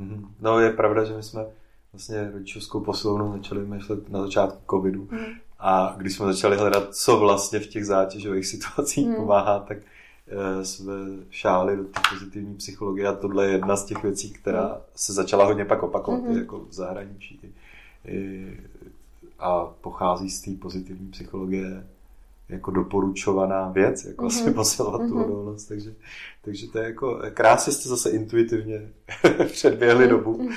Mm-hmm. No je pravda, že my jsme vlastně rodičovskou posilovnou začali myšlet na začátku covidu mm. a když jsme začali hledat, co vlastně v těch zátěžových situacích mm. pomáhá, tak jsme šáli do té pozitivní psychologie a tohle je jedna z těch věcí, která mm. se začala hodně pak opakovat mm-hmm. jako v zahraničí. A pochází z té pozitivní psychologie jako doporučovaná věc, jako mm-hmm. si posilovat mm-hmm. tu mhm. odolnost, takže, takže to je jako, krásně jste zase intuitivně předběhli mm-hmm. dobu,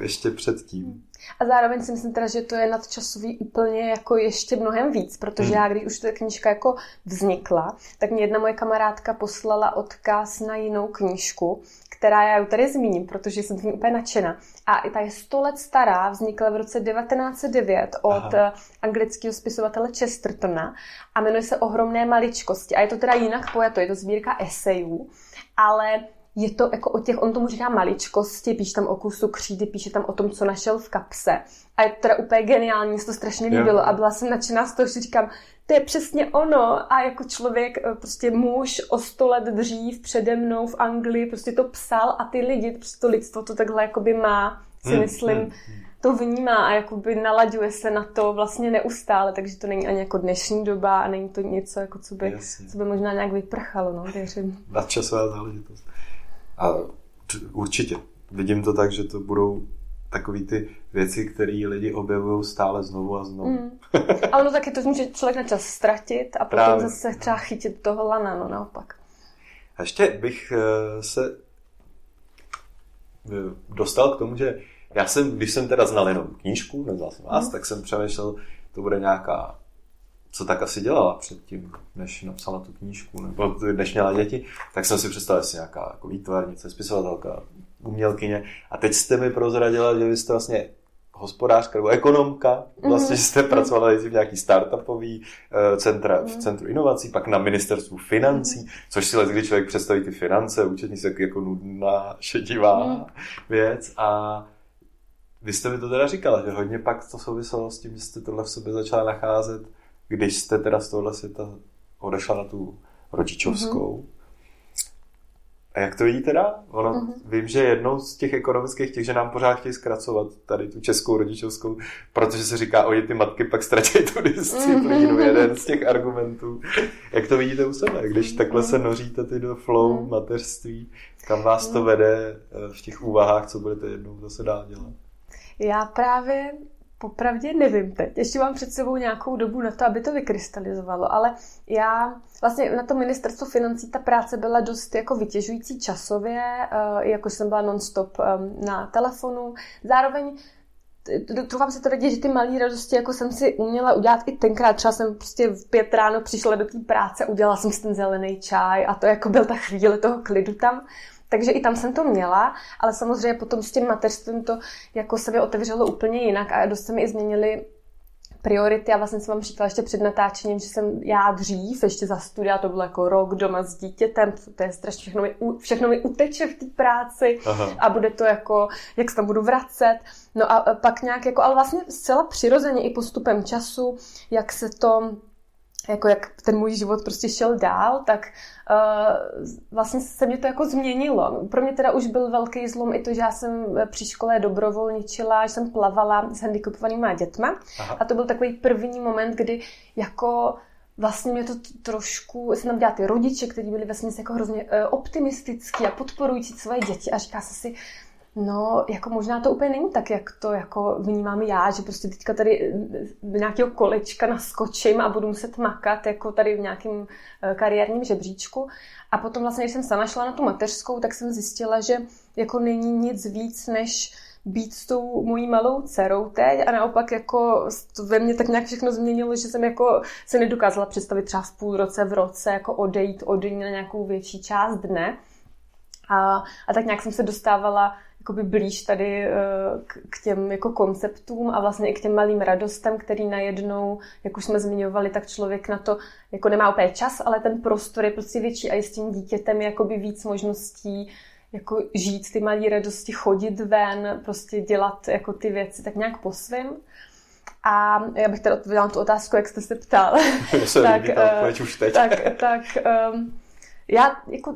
ještě předtím. A zároveň si myslím teda, že to je nadčasový úplně jako ještě mnohem víc, protože mm. já, když už ta knížka jako vznikla, tak mě jedna moje kamarádka poslala odkaz na jinou knížku, která já ju tady zmíním, protože jsem tím úplně nadšena. A i ta je 100 let stará, vznikla v roce 1909 od Aha. anglického spisovatele Chestertona a jmenuje se Ohromné maličkosti. A je to teda jinak pojato, je to sbírka esejů, ale je to jako o těch, on tomu říká maličkosti, píše tam o kusu křídy, píše tam o tom, co našel v kapse. A je to teda úplně geniální, se to strašně líbilo yeah. a byla jsem nadšená z toho, že říkám, to je přesně ono a jako člověk, eh, prostě muž o sto let dřív přede mnou v Anglii prostě to psal a ty lidi, prostě to lidstvo to takhle jakoby má, si hmm, myslím, hmm, hmm. to vnímá a jakoby nalaďuje se na to vlastně neustále, takže to není ani jako dnešní doba a není to něco, jako co by, co by možná nějak vyprchalo, no, věřím. Nadčasová záležitost. A určitě. Vidím to tak, že to budou takové ty věci, které lidi objevují stále znovu a znovu. Mm. Ale ono taky to může člověk na čas ztratit a potom Právě. zase třeba chytit toho lana, no naopak. A ještě bych eh, se eh, dostal k tomu, že já jsem, když jsem teda znal jenom knížku, neznal jsem vás, mm. tak jsem přemýšlel, to bude nějaká co tak asi dělala předtím, než napsala tu knížku, nebo než měla děti, tak jsem si představil, jestli nějaká jako výtvarnice, spisovatelka, umělkyně. A teď jste mi prozradila, že vy jste vlastně hospodářka nebo ekonomka, vlastně, mm-hmm. že jste pracovala v nějaký startupový uh, centra, mm-hmm. v mhm. Centru inovací, pak na ministerstvu financí, mm-hmm. což si let, když člověk představí ty finance, účetní se jako nudná, šedivá mm-hmm. věc a vy jste mi to teda říkala, že hodně pak to souviselo s tím, že jste tohle v sobě začala nacházet, když jste teda z tohle světa odešla na tu rodičovskou. Mm-hmm. A jak to vidí teda? Ono, mm-hmm. Vím, že jednou z těch ekonomických těch, že nám pořád chtějí zkracovat tady tu českou rodičovskou, protože se říká, oni ty matky pak ztratí tu disciplínu, mm-hmm. jeden z těch argumentů. Jak to vidíte u sebe, když takhle mm-hmm. se noříte ty do flow mm-hmm. mateřství, kam vás to mhm. vede eh, v těch úvahách, co budete jednou zase dál dělat? Já právě Popravdě nevím teď. Ještě mám před sebou nějakou dobu na to, aby to vykrystalizovalo, ale já vlastně na to ministerstvo financí ta práce byla dost jako vytěžující časově, eh, jako jsem byla nonstop eh, na telefonu. Zároveň Troufám se to radit, že ty malé radosti jako jsem si uměla udělat i tenkrát. Třeba jsem prostě v pět ráno přišla do té práce, udělala jsem si ten zelený čaj a to jako byl ta chvíle toho klidu tam. Takže i tam jsem to měla, ale samozřejmě potom s tím mateřstvím to jako se otevřelo úplně jinak a dost se mi i změnily priority. A vlastně jsem vám říkala ještě před natáčením, že jsem já dřív, ještě za studia, to bylo jako rok doma s dítětem, to je strašně, všechno mi, všechno mi uteče v té práci Aha. a bude to jako, jak se tam budu vracet. No a pak nějak jako, ale vlastně zcela přirozeně i postupem času, jak se to jako jak ten můj život prostě šel dál, tak uh, vlastně se mě to jako změnilo. Pro mě teda už byl velký zlom i to, že já jsem při škole dobrovolničila, že jsem plavala s handicapovanýma dětma Aha. a to byl takový první moment, kdy jako vlastně mě to trošku, jsem tam dělala ty rodiče, kteří byli vlastně jako hrozně uh, optimistický a podporující svoje děti a říká se si, No, jako možná to úplně není tak, jak to jako vnímám já, že prostě teďka tady nějakého kolečka naskočím a budu muset makat jako tady v nějakém eh, kariérním žebříčku. A potom vlastně, když jsem sama šla na tu mateřskou, tak jsem zjistila, že jako není nic víc, než být s tou mojí malou dcerou teď a naopak jako to ve mně tak nějak všechno změnilo, že jsem jako se nedokázala představit třeba v půl roce, v roce jako odejít od ní na nějakou větší část dne. A, a tak nějak jsem se dostávala jakoby blíž tady eh, k těm jako konceptům a vlastně i k těm malým radostem, který najednou, jak už jsme zmiňovali, tak člověk na to jako nemá úplně čas, ale ten prostor je prostě větší a i s tím dítětem je jakoby víc možností jako žít ty malé radosti, chodit ven, prostě dělat jako ty věci tak nějak po svém. A já bych teda odpověděla na tu otázku, jak jste se ptal. tak, uh, už teď. tak, tak um, já jako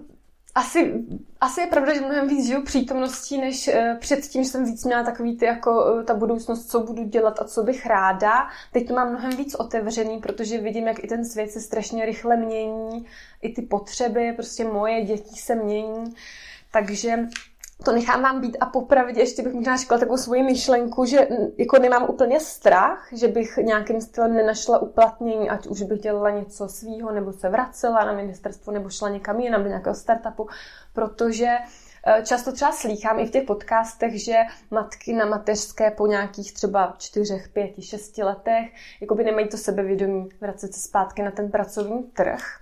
asi, asi je pravda, že mnohem víc žiju přítomností, než uh, předtím jsem víc měla takový ty jako uh, ta budoucnost, co budu dělat a co bych ráda. Teď to mám mnohem víc otevřený, protože vidím, jak i ten svět se strašně rychle mění, i ty potřeby, prostě moje děti se mění. Takže to nechám vám být a popravdě ještě bych možná řekla takovou svoji myšlenku, že jako nemám úplně strach, že bych nějakým stylem nenašla uplatnění, ať už bych dělala něco svýho, nebo se vracela na ministerstvo, nebo šla někam jinam do nějakého startupu, protože e, Často třeba slýchám i v těch podcastech, že matky na mateřské po nějakých třeba čtyřech, pěti, šesti letech jakoby nemají to sebevědomí vracet se zpátky na ten pracovní trh.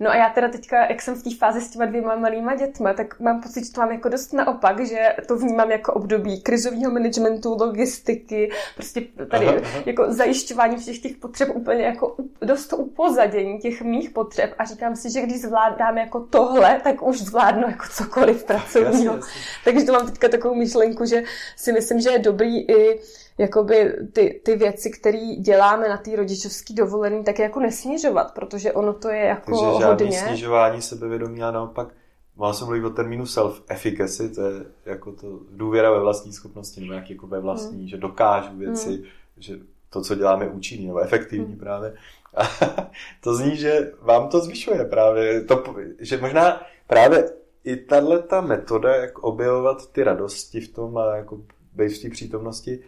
No a já teda teďka, jak jsem v té fázi s těma dvěma malýma dětma, tak mám pocit, že to mám jako dost naopak, že to vnímám jako období krizového managementu, logistiky, prostě tady aha, aha. jako zajišťování všech těch potřeb úplně jako dost upozadění těch mých potřeb a říkám si, že když zvládám jako tohle, tak už zvládnu jako cokoliv pracovního. Takže to mám teďka takovou myšlenku, že si myslím, že je dobrý i jakoby ty, ty věci, které děláme na té rodičovské dovolené, tak jako nesnižovat, protože ono to je jako Takže žádný hodně. snižování sebevědomí a naopak Mám se mluvit o termínu self-efficacy, to je jako to důvěra ve vlastní schopnosti, nebo jak jako ve vlastní, mm. že dokážu věci, mm. že to, co děláme, účinný nebo efektivní mm. právě. A to zní, že vám to zvyšuje právě, to, že možná právě i tahle ta metoda, jak objevovat ty radosti v tom a jako být v té přítomnosti,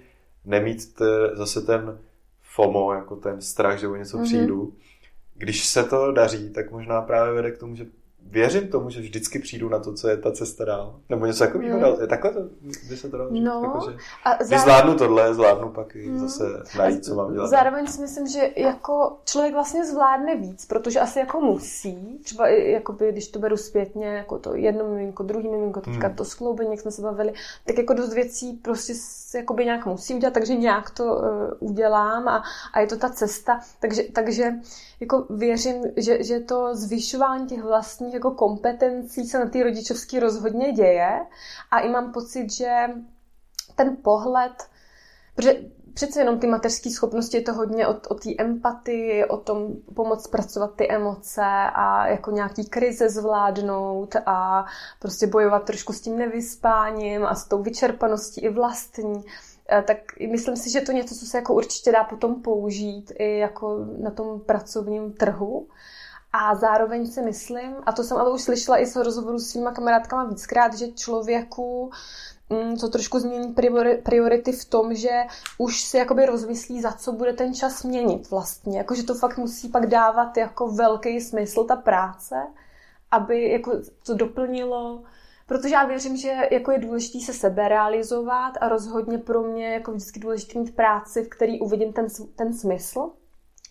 nemít te, zase ten FOMO, jako ten strach, že o něco mm-hmm. přijdu. Když se to daří, tak možná právě vede k tomu, že věřím tomu, že vždycky přijdu na to, co je ta cesta dál. Nebo něco takového. Mm. Takhle to by se to dalo no, jako, že a zároveň... Zvládnu tohle, zvládnu pak i mm. zase najít, co mám dělat. Zároveň si myslím, že jako člověk vlastně zvládne víc, protože asi jako musí. Třeba jakoby, když to beru zpětně, jako to jedno miminko, druhý miminko, teďka mm. to skloubení, jak jsme se bavili, tak jako dost věcí prostě se jakoby nějak musí udělat, takže nějak to uh, udělám a, a je to ta cesta. Takže, takže jako věřím, že, že to zvyšování těch vlastních jako kompetencí se na té rodičovské rozhodně děje a i mám pocit, že ten pohled Protože přece jenom ty mateřské schopnosti je to hodně o, o té empatii, o tom pomoct zpracovat ty emoce a jako nějaký krize zvládnout a prostě bojovat trošku s tím nevyspáním a s tou vyčerpaností i vlastní. Tak myslím si, že to něco, co se jako určitě dá potom použít i jako na tom pracovním trhu. A zároveň si myslím, a to jsem ale už slyšela i z rozhovoru s svýma kamarádkama víckrát, že člověku mm, trošku změní priority v tom, že už si jakoby rozmyslí, za co bude ten čas měnit vlastně. Jakože to fakt musí pak dávat jako velký smysl ta práce, aby jako to doplnilo Protože já věřím, že jako je důležité se sebe realizovat a rozhodně pro mě jako vždycky důležité mít práci, v který uvidím ten, ten smysl.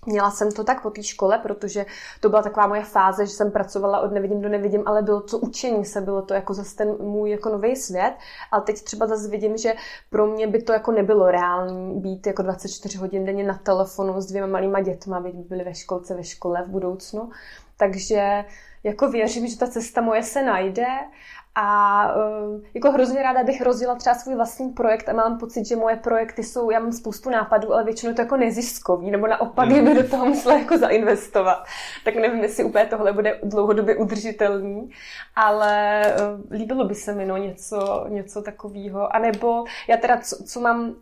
Měla jsem to tak po té škole, protože to byla taková moje fáze, že jsem pracovala od nevidím do nevidím, ale bylo to učení se, bylo to jako zase ten můj jako nový svět. Ale teď třeba zase vidím, že pro mě by to jako nebylo reálné být jako 24 hodin denně na telefonu s dvěma malýma dětma, aby byli ve školce, ve škole v budoucnu. Takže jako věřím, že ta cesta moje se najde a uh, jako hrozně ráda bych rozjela třeba svůj vlastní projekt a mám pocit, že moje projekty jsou, já mám spoustu nápadů, ale většinou to jako neziskový, nebo naopak, kdyby do toho musela jako zainvestovat. Tak nevím, jestli úplně tohle bude dlouhodobě udržitelný, ale uh, líbilo by se mi no, něco, něco takového. A nebo já teda, co, co mám...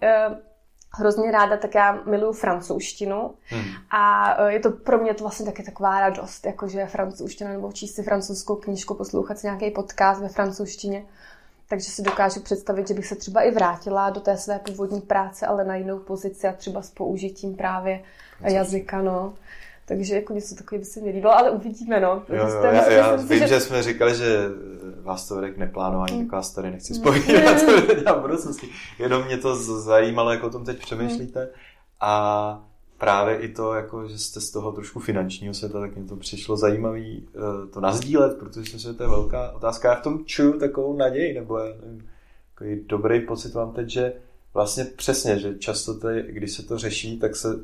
Hrozně ráda, tak já miluju francouzštinu hmm. a e, je to pro mě to vlastně taky taková radost, jakože francouzština nebo číst si francouzskou knížku, poslouchat si nějaký podcast ve francouzštině. Takže si dokážu představit, že bych se třeba i vrátila do té své původní práce, ale na jinou pozici a třeba s použitím právě jazyka, no. Takže jako něco takového by se mi líbilo, ale uvidíme, no. Jo, jo, já, já vím, že... že jsme říkali, že vás to vede k neplánování, mm. vás tady nechci spovídat, to dělám budoucnosti. Jenom mě to zajímalo, jak o tom teď přemýšlíte. Mm. A právě i to, jako, že jste z toho trošku finančního světa, tak mě to přišlo zajímavý uh, to nazdílet, protože to je velká otázka. Já v tom čuju takovou naději, nebo já nevím, takový dobrý pocit mám teď, že vlastně přesně, že často tady, když se to řeší, tak se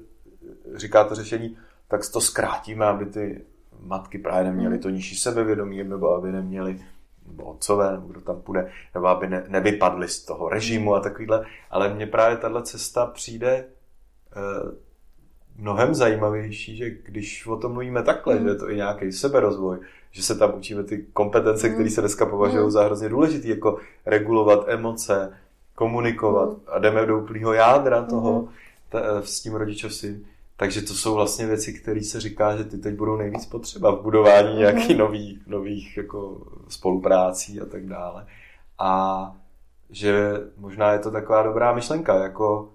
říká to řešení, tak to zkrátíme, aby ty matky právě neměly to nižší sebevědomí, nebo aby neměli nebo otcové, nebo kdo tam půjde, nebo aby ne, nevypadli z toho režimu a takovýhle. Ale mně právě tahle cesta přijde eh, mnohem zajímavější, že když o tom mluvíme takhle, mm. že je to i nějaký seberozvoj, že se tam učíme ty kompetence, mm. které se dneska považují mm. za hrozně důležité, jako regulovat emoce, komunikovat mm. a jdeme do úplného jádra toho mm. ta, s tím rodičovstvím, takže to jsou vlastně věci, které se říká, že ty teď budou nejvíc potřeba v budování mm-hmm. nějakých nových, nových jako spoluprácí a tak dále. A že možná je to taková dobrá myšlenka, jako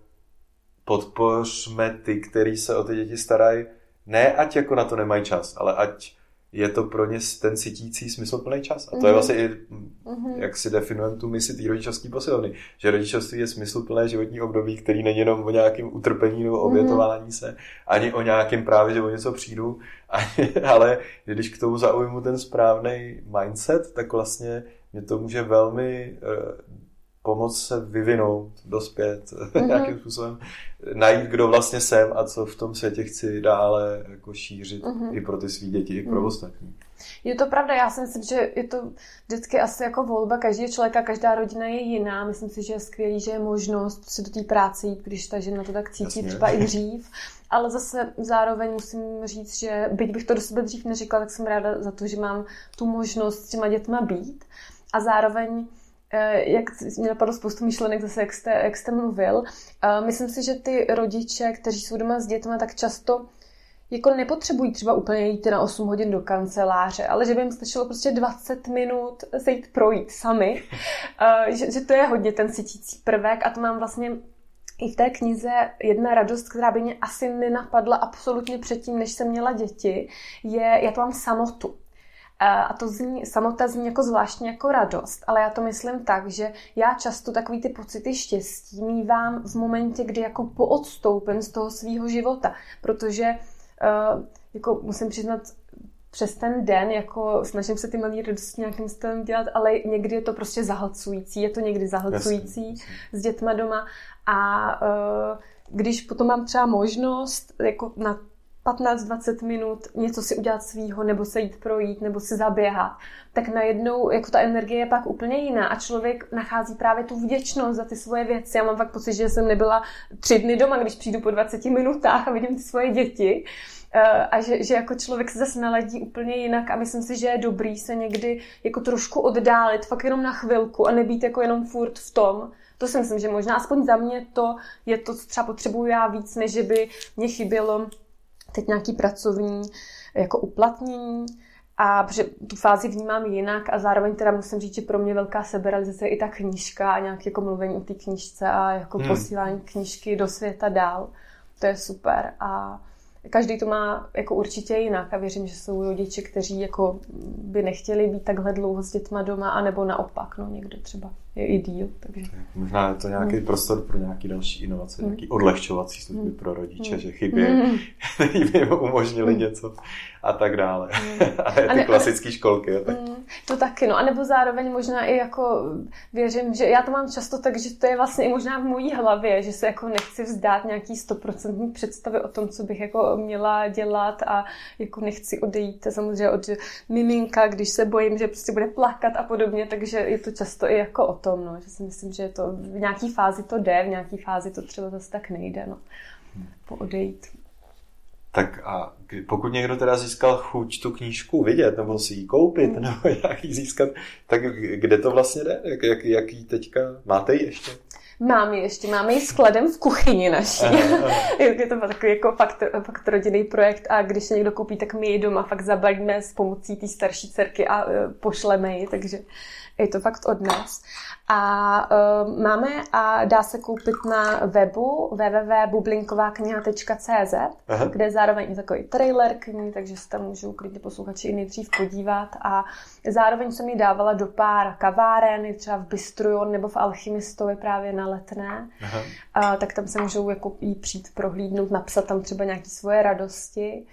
podpořme ty, kteří se o ty děti starají, ne ať jako na to nemají čas, ale ať je to pro ně ten cítící smysluplný čas. A to mm-hmm. je mhm. vlastně i, mm-hmm. jak si definujeme tu misi té rodičovské posilovny. Že rodičovství je smysluplné životní období, který není jenom o nějakém utrpení nebo mhm. obětování mm-hmm. se, ani o nějakém právě, že o něco přijdu, ani, ale když k tomu zaujmu ten správný mindset, tak vlastně mě to může velmi uh, pomoct se vyvinout, dospět mm-hmm. nějakým způsobem, najít, kdo vlastně jsem a co v tom světě chci dále jako šířit mm-hmm. i pro ty svý děti, i pro mm-hmm. ostatní. Je to pravda, já si myslím, že je to vždycky asi jako volba každého člověka, každá rodina je jiná. Myslím si, že je skvělý, že je možnost si do té práce jít, když ta žena to tak cítí, Jasně. třeba i dřív. Ale zase zároveň musím říct, že byť bych to do sebe dřív neříkala, tak jsem ráda za to, že mám tu možnost s těma dětma být. A zároveň jak mě napadlo spoustu myšlenek zase, jak jste, jak jste mluvil. Eh, myslím si, že ty rodiče, kteří jsou doma s dětmi, tak často jako nepotřebují třeba úplně jít na 8 hodin do kanceláře, ale že by jim stačilo prostě 20 minut se jít projít sami, eh, že, že to je hodně ten cítící prvek a to mám vlastně i v té knize jedna radost, která by mě asi nenapadla absolutně předtím, než jsem měla děti, je, já to mám samotu. A to zní, samota zní jako zvláštně jako radost, ale já to myslím tak, že já často takový ty pocity štěstí mývám v momentě, kdy jako poodstoupím z toho svého života, protože uh, jako musím přiznat, přes ten den, jako snažím se ty malé radosti nějakým stylem dělat, ale někdy je to prostě zahlcující, je to někdy zahlcující jasně, s dětma doma. A uh, když potom mám třeba možnost jako na 15-20 minut něco si udělat svýho, nebo se jít projít, nebo si zaběhat, tak najednou jako ta energie je pak úplně jiná a člověk nachází právě tu vděčnost za ty svoje věci. Já mám fakt pocit, že jsem nebyla tři dny doma, když přijdu po 20 minutách a vidím ty svoje děti eh, a že, že jako člověk se zase naladí úplně jinak a myslím si, že je dobrý se někdy jako trošku oddálit, fakt jenom na chvilku a nebýt jako jenom furt v tom, to si myslím, že možná aspoň za mě to je to, co třeba potřebuju já víc, než by mě chybělo teď nějaký pracovní jako uplatnění, a protože tu fázi vnímám jinak a zároveň teda musím říct, že pro mě velká seberalizace je i ta knížka a nějaké jako mluvení o té knížce a jako hmm. posílání knížky do světa dál. To je super a každý to má jako určitě jinak a věřím, že jsou rodiče, kteří jako by nechtěli být takhle dlouho s dětma doma, anebo naopak, no někdo třeba je i díl. Takže. Možná je to nějaký hmm. prostor pro nějaký další inovace, hmm. nějaký odlehčovací služby hmm. pro rodiče, hmm. že chybě, hmm. by umožnili hmm. něco a tak dále. Hmm. a ty klasické školky. Tak. Hmm. To taky, no a nebo zároveň možná i jako věřím, že já to mám často tak, že to je vlastně i možná v mojí hlavě, že se jako nechci vzdát nějaký stoprocentní představy o tom, co bych jako měla dělat a jako nechci odejít samozřejmě od miminka, když se bojím, že prostě bude plakat a podobně, takže je to často i jako o tom, no, že si myslím, že to v nějaký fázi to jde, v nějaký fázi to třeba zase tak nejde, no, odejít. Tak a pokud někdo teda získal chuť tu knížku vidět, nebo si ji koupit, mm. nebo jak ji získat, tak kde to vlastně jde? Jak, jak, jak ji teďka, máte ji ještě? Mám ji ještě, máme ji skladem v kuchyni naší. je to takový jako fakt, fakt rodinný projekt a když se někdo koupí, tak my ji doma fakt zabalíme s pomocí té starší dcerky a uh, pošleme ji, takže je to fakt od nás. A uh, máme a dá se koupit na webu www.bublinkovakniha.cz, kde je zároveň i takový trailer k ní, takže se tam můžou klidně posluchači i nejdřív podívat. A zároveň jsem ji dávala do pár kaváren, třeba v Bistrujon nebo v Alchymistovi právě na letné. A, tak tam se můžou jako jí přijít prohlídnout, napsat tam třeba nějaké svoje radosti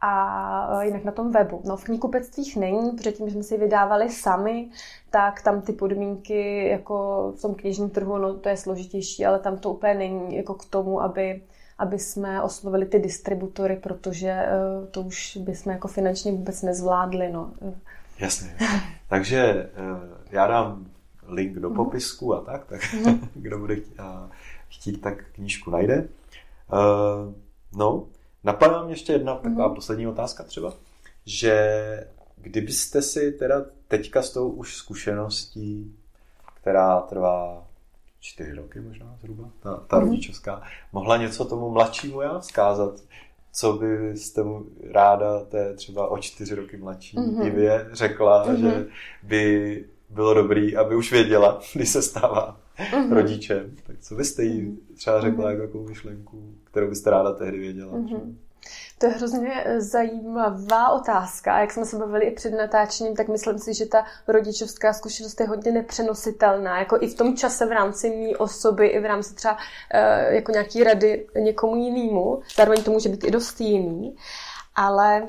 a jinak na tom webu. No v knihkupectvích není, protože tím, že jsme si vydávali sami, tak tam ty podmínky jako v tom knižním trhu, no to je složitější, ale tam to úplně není jako k tomu, aby aby jsme oslovili ty distributory, protože uh, to už bychom jako finančně vůbec nezvládli. No. Jasně. Takže uh, já dám link do mhm. popisku a tak, tak mm. kdo bude chtít, tak knížku najde. No, napadá mě ještě jedna taková mm. poslední otázka třeba, že kdybyste si teda teďka s tou už zkušeností, která trvá čtyři roky možná zhruba, ta, ta mm. rodičovská, mohla něco tomu mladšímu já vzkázat, co byste mu ráda té třeba o čtyři roky mladší mm-hmm. Ivě řekla, mm-hmm. že by bylo dobrý, aby už věděla, když se stává mm-hmm. rodičem. Tak co byste jí třeba řekla mm-hmm. jako takovou myšlenku, kterou byste ráda tehdy věděla? Mm-hmm. To je hrozně eh, zajímavá otázka. A jak jsme se bavili i před natáčením, tak myslím si, že ta rodičovská zkušenost je hodně nepřenositelná. Jako i v tom čase v rámci mý osoby, i v rámci třeba uh, jako nějaký rady někomu jinému. Zároveň to může být i dost jiný. Ale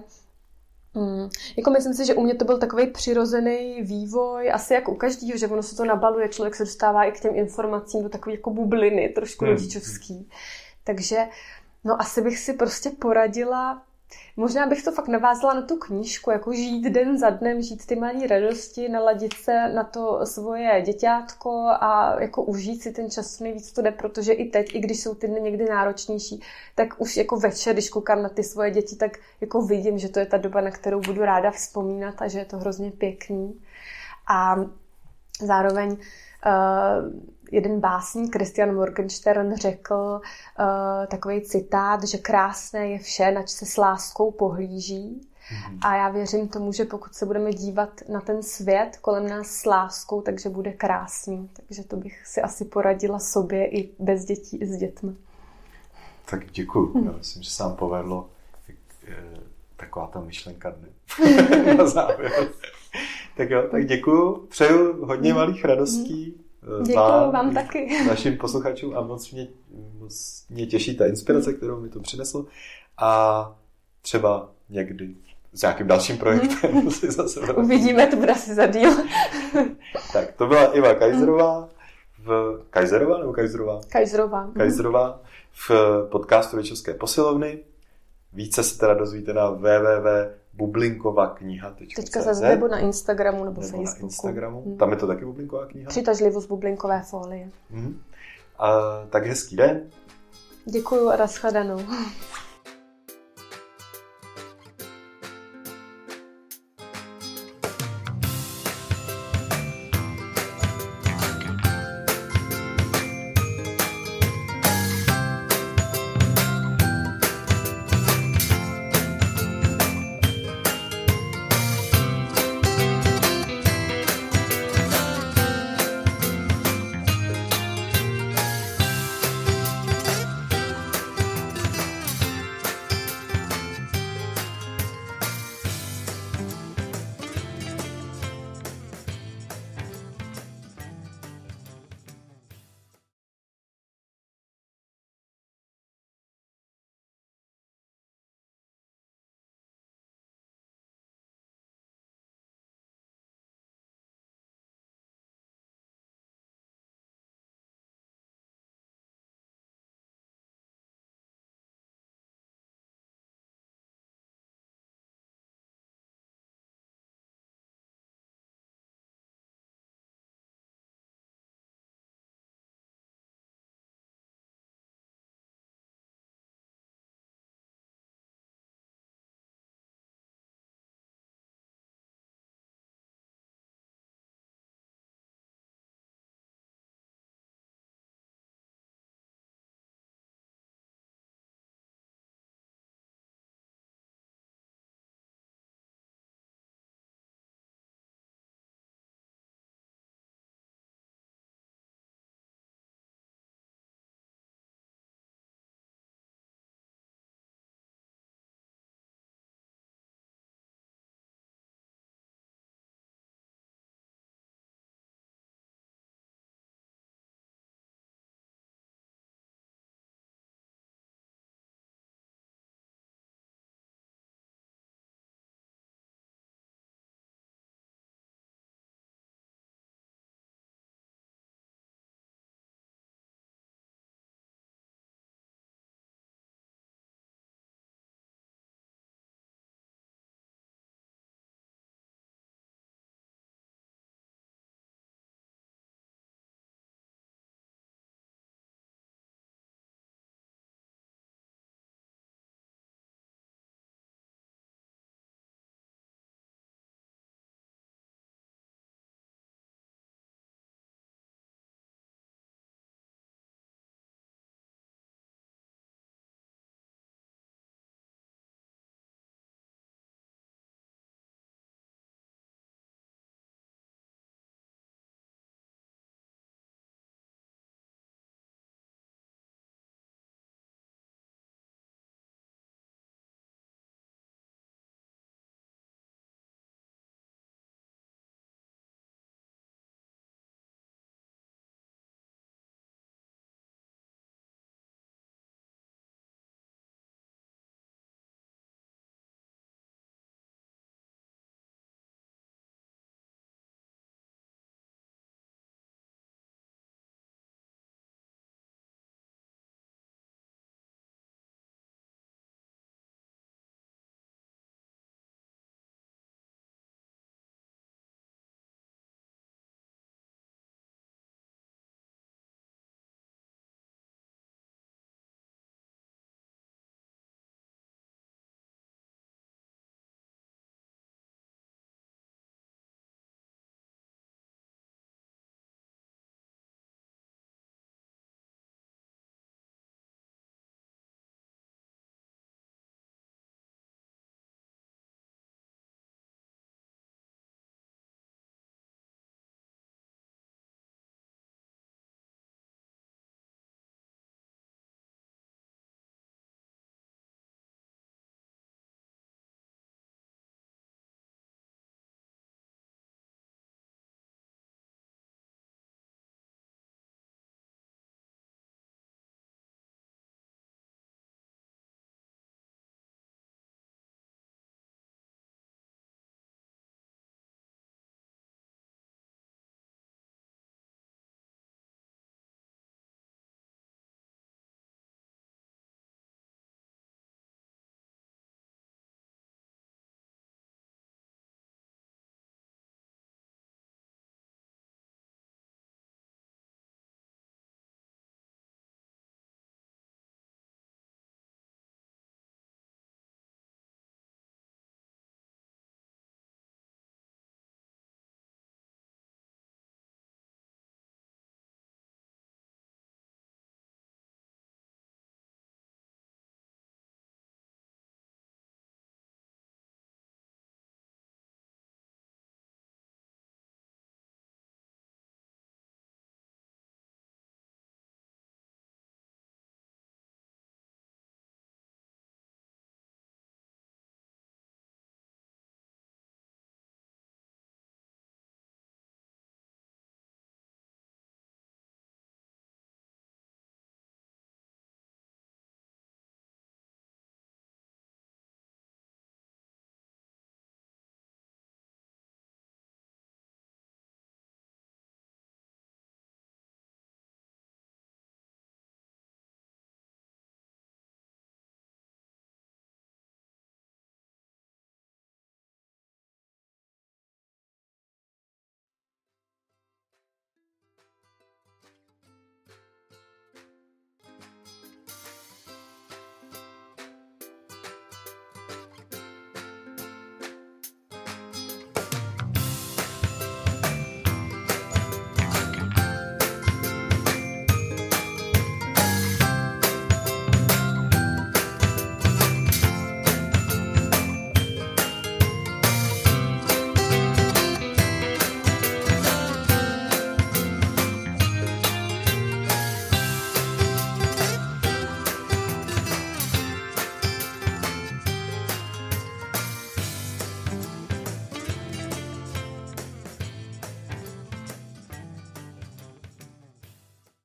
Hmm. Jako myslím si, že u mě to byl takový přirozený vývoj, asi jako u každého, že ono se to nabaluje, člověk se dostává i k těm informacím do takové jako bubliny, trošku hmm. rodičovský. Takže No asi bych si prostě poradila, možná bych to fakt navázala na tu knížku, jako žít den za dnem, žít ty malé radosti, naladit se na to svoje děťátko a jako užít si ten čas nejvíc to jde, protože i teď, i když jsou ty dny někdy náročnější, tak už jako večer, když koukám na ty svoje děti, tak jako vidím, že to je ta doba, na kterou budu ráda vzpomínat a že je to hrozně pěkný. A zároveň uh, jeden básník, Christian Morgenstern, řekl uh, takový citát, že krásné je vše, nač se s láskou pohlíží. Mm-hmm. A já věřím tomu, že pokud se budeme dívat na ten svět kolem nás s láskou, takže bude krásný. Takže to bych si asi poradila sobě i bez dětí, i s dětmi. Tak děkuji. Mm. Já myslím, že se vám povedlo eh, taková ta myšlenka dne na závěr. Tak jo, tak děkuji. Přeju hodně mhm. malých radostí mhm. Děkuji vám, vám taky. Našim posluchačům a moc mě, moc mě těší ta inspirace, kterou mi to přineslo. A třeba někdy s nějakým dalším projektem hmm. si zase vrátím. Uvidíme, to bude asi za díl. tak, to byla Iva Kajzerová v Kajzerová nebo Kajzerová? Kajzerová. Kajzerová v podcastu Věčovské posilovny. Více se teda dozvíte na www.bublinkovakniha.cz Teďka zase nebo na Instagramu nebo, nebo Facebooku. na Instagramu. Hmm. Tam je to taky bublinková kniha? Přitažlivost bublinkové folie. Hmm. A, tak hezký den. Děkuju a nashledanou.